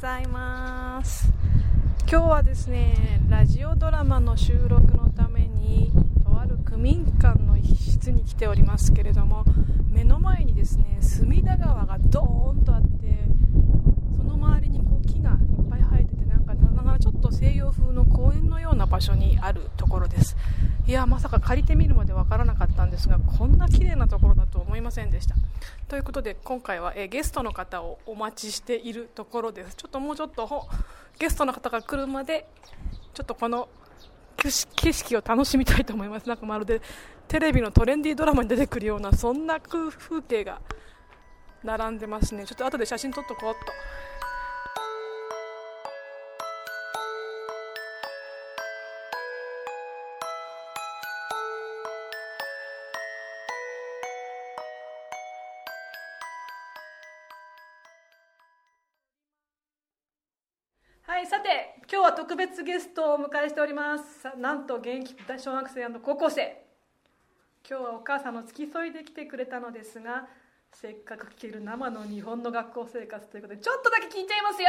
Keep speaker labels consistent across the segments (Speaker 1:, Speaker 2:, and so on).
Speaker 1: ざいます。今日はですねラジオドラマの収録のためにとある区民館の一室に来ておりますけれども目の前にですね隅田川がドーンとあってその周りにこう木がいっぱい生えててなんかながらちょっと西洋風の公園のような場所にあるところです。いやまさか借りてみるまでわからなかったんですがこんな綺麗なところだと思いませんでした。ということで今回は、えゲストの方をお待ちしているところです。ちょっともうちょっとゲストの方が来るまでちょっとこの景色を楽しみたいと思います。なんかまるでテレビのトレンディードラマに出てくるようなそんな風風景が並んでますね。ちょっと後で写真撮っとこうっと。は特別ゲストをお迎えしております。さなんと現役小学生高校生。今日はお母さんの付き添いで来てくれたのですがせっかく聞ける生の日本の学校生活ということでちょっとだけ聞いちゃいますよ。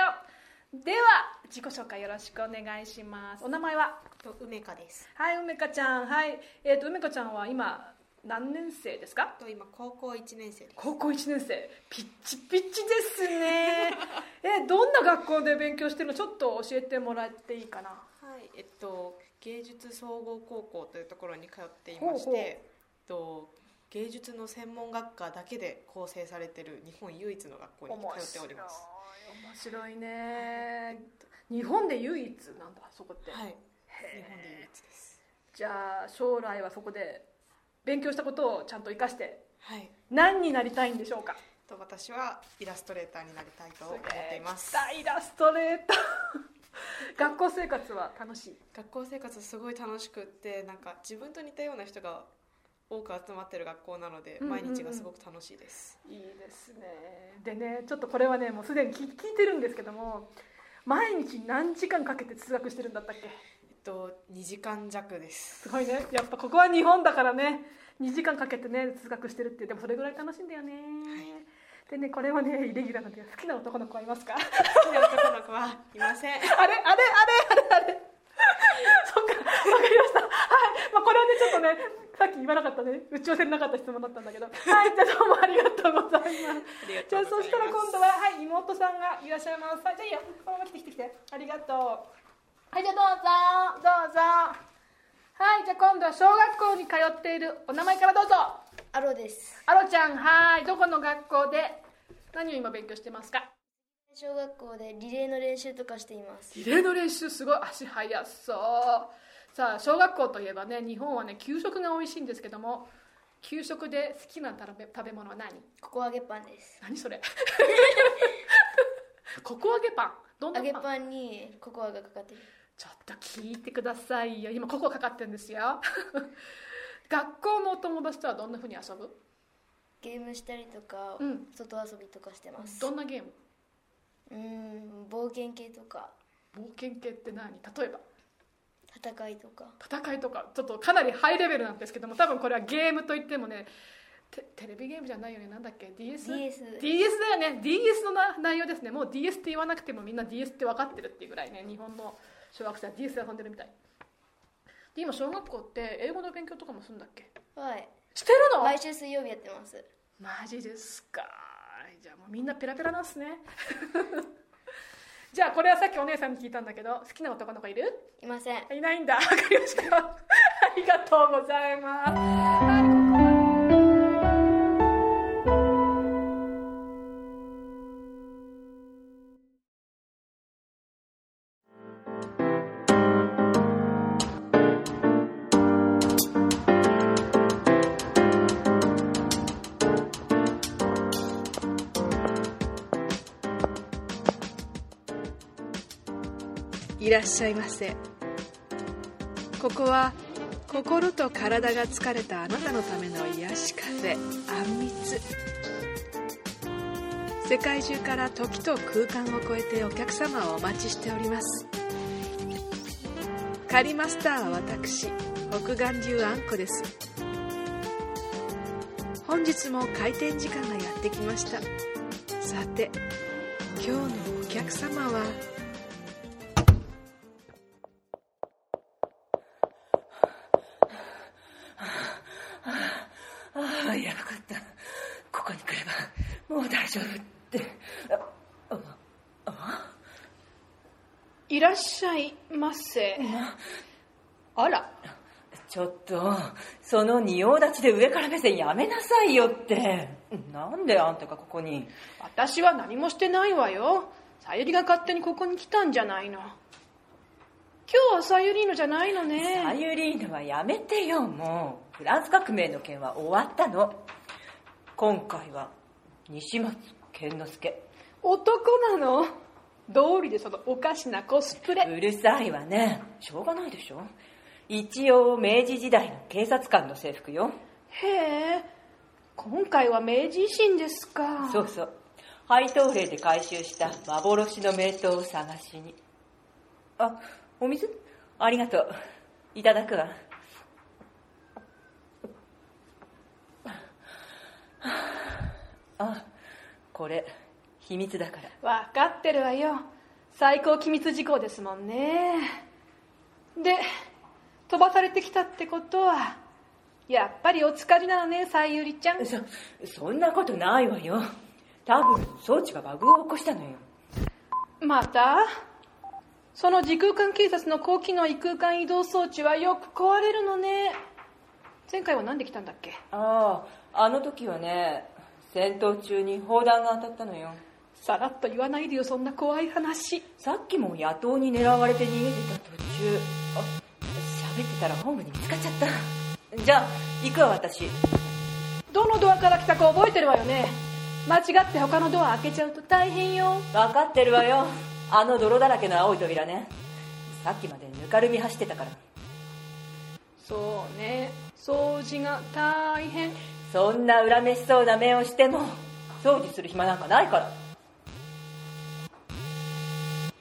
Speaker 1: では自己紹介よろしくお願いします。お名前は？
Speaker 2: と梅香です。
Speaker 1: はい梅香ちゃん。はい。えっ、と梅香ちゃんは今何年生ですか？
Speaker 2: と今高校1年生
Speaker 1: 高校1年生。ピッチピッチですね。えどんな学校で勉強してるの？ちょっと教えてもらっていいかな。
Speaker 2: はいえっと芸術総合高校というところに通っていましてえっと芸術の専門学科だけで構成されている日本唯一の学校に通っております。
Speaker 1: 面白いね。日本で唯一なんだそこって、
Speaker 2: はい。
Speaker 1: へ
Speaker 2: 日本で唯
Speaker 1: え
Speaker 2: 一です。
Speaker 1: じゃあ将来はそこで勉強したことをちゃんと生かして
Speaker 2: はい。
Speaker 1: 何になりたいんでしょうか？
Speaker 2: と私はイラストレーターになりたいと思っています。
Speaker 1: イラストレーター。学校生活は楽しい？
Speaker 2: 学校生活すごい楽しくってなんか自分と似たような人が多く集まってる学校なので毎日がすごく楽しいです、
Speaker 1: いいですね。でねちょっとこれはねもうすでに聞聞いてるんですけども毎日何時間かけて通学してるんだったっけ？
Speaker 2: と2時間弱です。
Speaker 1: すごいね。やっぱここは日本だからね。2時間かけてね通学してるってでもそれぐらい楽しいんだよね、でねこれはねイレギュラーなんで好きな男の子はいますか？
Speaker 2: 好きな男の子はいません。
Speaker 1: あれ？あれ？あれ？あれ？あれ？そっか。わかりました。はい、まあ、これはねちょっとねさっき言わなかったね。打ち寄せなかった質問だったんだけど。はい。じゃあどうもありがとうございます。じゃあそしたら今度ははい妹さんがいらっしゃいます。はい。じゃあいいよ。このまま来て来て来て。ありがとうはいじゃあどうぞ。どうぞ。はいじゃあ今度は小学校に通っているお名前からどうぞ。
Speaker 3: アロです。
Speaker 1: アロちゃんはいどこの学校で何を今勉強してますか？
Speaker 3: 小学校でリレーの練習とかしています。
Speaker 1: リレーの練習すごい足速そう。さあ小学校といえばね日本はね給食が美味しいんですけども給食で好きな食べ食べ物は何？
Speaker 3: ココ揚げパンです。
Speaker 1: 何それ？ココ揚げパン。どんな
Speaker 3: 揚げパンにココアがかかってる
Speaker 1: ちょっと聞いてくださいよ。今ココアかかってるんですよ。学校のお友達とはどんなふうに遊ぶ？
Speaker 3: ゲームしたりとか、
Speaker 1: うん。
Speaker 3: 外遊びとかしてます。
Speaker 1: どんなゲーム？
Speaker 3: うーん冒険系とか。
Speaker 1: 冒険系って何？例えば？
Speaker 3: 戦いとか。
Speaker 1: 戦いとか。ちょっとかなりハイレベルなんですけども多分これはゲームといってもねテテレビゲームじゃないよね。なんだっけ？DS?
Speaker 3: DS
Speaker 1: DS だよね。DS のな内容ですね。もう DS って言わなくてもみんな DS って分かってるっていうぐらいね日本の小学生は DS で遊んでるみたい。で今小学校って英語の勉強とかもするんだっけ？
Speaker 3: はい。
Speaker 1: してるの？
Speaker 3: 毎週水曜日やってます。
Speaker 1: マジですか。じゃあもうみんなペラペラなんすね。じゃあこれはさっきお姉さんに聞いたんだけど好きな男の子いる？
Speaker 3: いません。
Speaker 1: いないんだ。わかりました。ありがとうございますいらっしゃいませ。ここは心と体が疲れたあなたのための癒しカフェあんみつ。世界中から時と空間を超えてお客様をお待ちしております。カリマスターは私北岸流あんこです。本日も開店時間がやってきました。さて今日のお客様は
Speaker 4: ああやばかった。ここに来ればもう大丈夫って。ああ
Speaker 1: いらっしゃいませ。あら。
Speaker 4: ちょっとその仁王立ちで上から目線やめなさいよって。なんであんたがここに？
Speaker 1: 私は何もしてないわよ。さゆりが勝手にここに来たんじゃないの。今日はさゆりーのじゃないの
Speaker 4: サ
Speaker 1: ね
Speaker 4: ユリーヌはやめてよもうフランス革命の件は終わったの。今回は西松健之助。
Speaker 1: 男なの？道理でそのおかしなコスプレ。
Speaker 4: うるさいわね。しょうがないでしょ。一応明治時代の警察官の制服よ。
Speaker 1: へえ今回は明治維新ですか。
Speaker 4: そうそう。配当令で回収した幻の名刀を探しに。あお水？ありがとう。いただくわあこれ秘密だから。
Speaker 1: 分かってるわよ。最高機密事項ですもんね。で飛ばされてきたってことはやっぱりお疲れなのねさゆりちゃん。
Speaker 4: そそんなことないわよ。多分装置がバグを起こしたのよ。
Speaker 1: また？その時空間警察の高機能異空間移動装置はよく壊れるのね。前回は何で来たんだっけ？
Speaker 4: あああの時はね戦闘中に砲弾が当たったのよ。
Speaker 1: さらっと言わないでよそんな怖い話。
Speaker 4: さっきも野党に狙われて逃げてた途中。あ喋ってたらホームに見つかっちゃった。じゃあ行くわ私。
Speaker 1: どのドアから来たか覚えてるわよね。間違って他のドア開けちゃうと大変よ。
Speaker 4: 分かってるわよ。あの泥だらけの青い扉ね。さっきまでぬかるみ走ってたから
Speaker 1: そうね。掃除が大変
Speaker 4: そんな恨めしそうな目をしても掃除する暇なんかないから。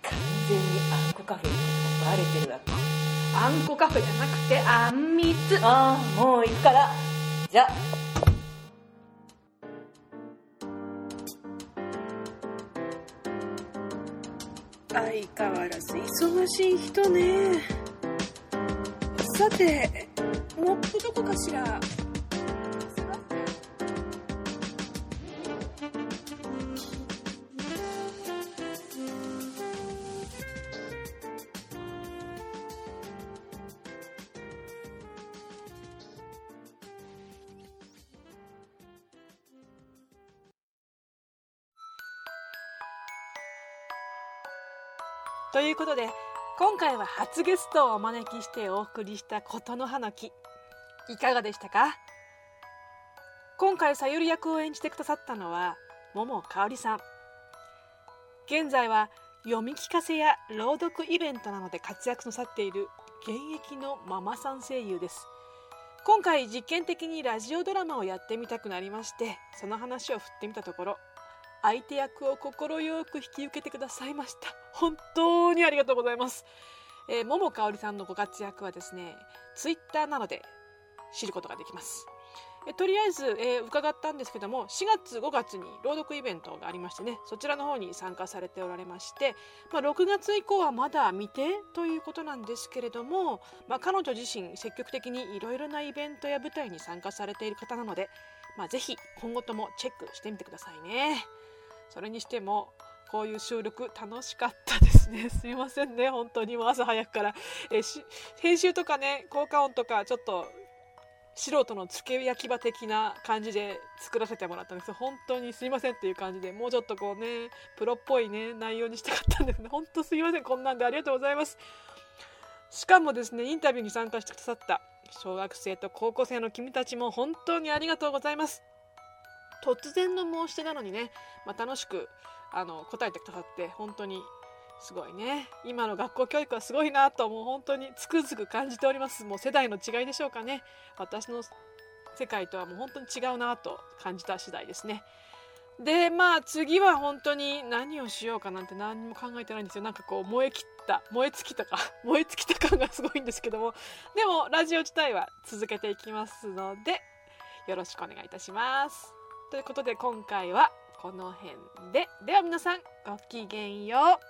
Speaker 4: 完全にあんこカフェのことがバレてるわけ。
Speaker 1: あんこカフェじゃなくてあんみつ。
Speaker 4: ああもう行くから。じゃあ。
Speaker 1: 相変わらず忙しい人ね。さてモップどこかしらということで今回は初ゲストをお招きしてお送りした琴の葉の木いかがでしたか？今回さゆり役を演じてくださったのは桃香織さん。現在は読み聞かせや朗読イベントなどで活躍なさっている現役のママさん声優です。今回実験的にラジオドラマをやってみたくなりましてその話を振ってみたところ相手役を快く引き受けてくださいました。本当にありがとうございます、えー、桃香織さんのご活躍はですねツイッターなどで知ることができます。えとりあえず、えー伺ったんですけども4月5月に朗読イベントがありましてねそちらの方に参加されておられまして、まあ、6月以降はまだ未定ということなんですけれども、まあ、彼女自身積極的にいろいろなイベントや舞台に参加されている方なので、まあ、ぜひ今後ともチェックしてみてくださいね。それにしてもこういう収録楽しかったですね。すいませんね。本当にもう朝早くから、え編集とかね効果音とかちょっと素人のつけ焼き場的な感じで作らせてもらったんです。本当にすいませんっていう感じでもうちょっとこうねプロっぽいね内容にしたかったんです。ね本当すいません。こんなんでありがとうございます。しかもですねインタビューに参加してくださった小学生と高校生の君たちも本当にありがとうございます。突然の申し出なのにね、まあ、楽しくあの答えてくださって本当にすごいね。今の学校教育はすごいなともう本当につくづく感じております。もう世代の違いでしょうかね。私の世界とはもう本当に違うなと感じた次第ですね。でまあ次は本当に何をしようかなんて何も考えてないんですよ。なんかこう燃え切った燃え尽きたか。燃え尽きた感がすごいんですけども。でもラジオ自体は続けていきますのでよろしくお願いいたします。ということで今回はこの辺で。では皆さんごきげんよう。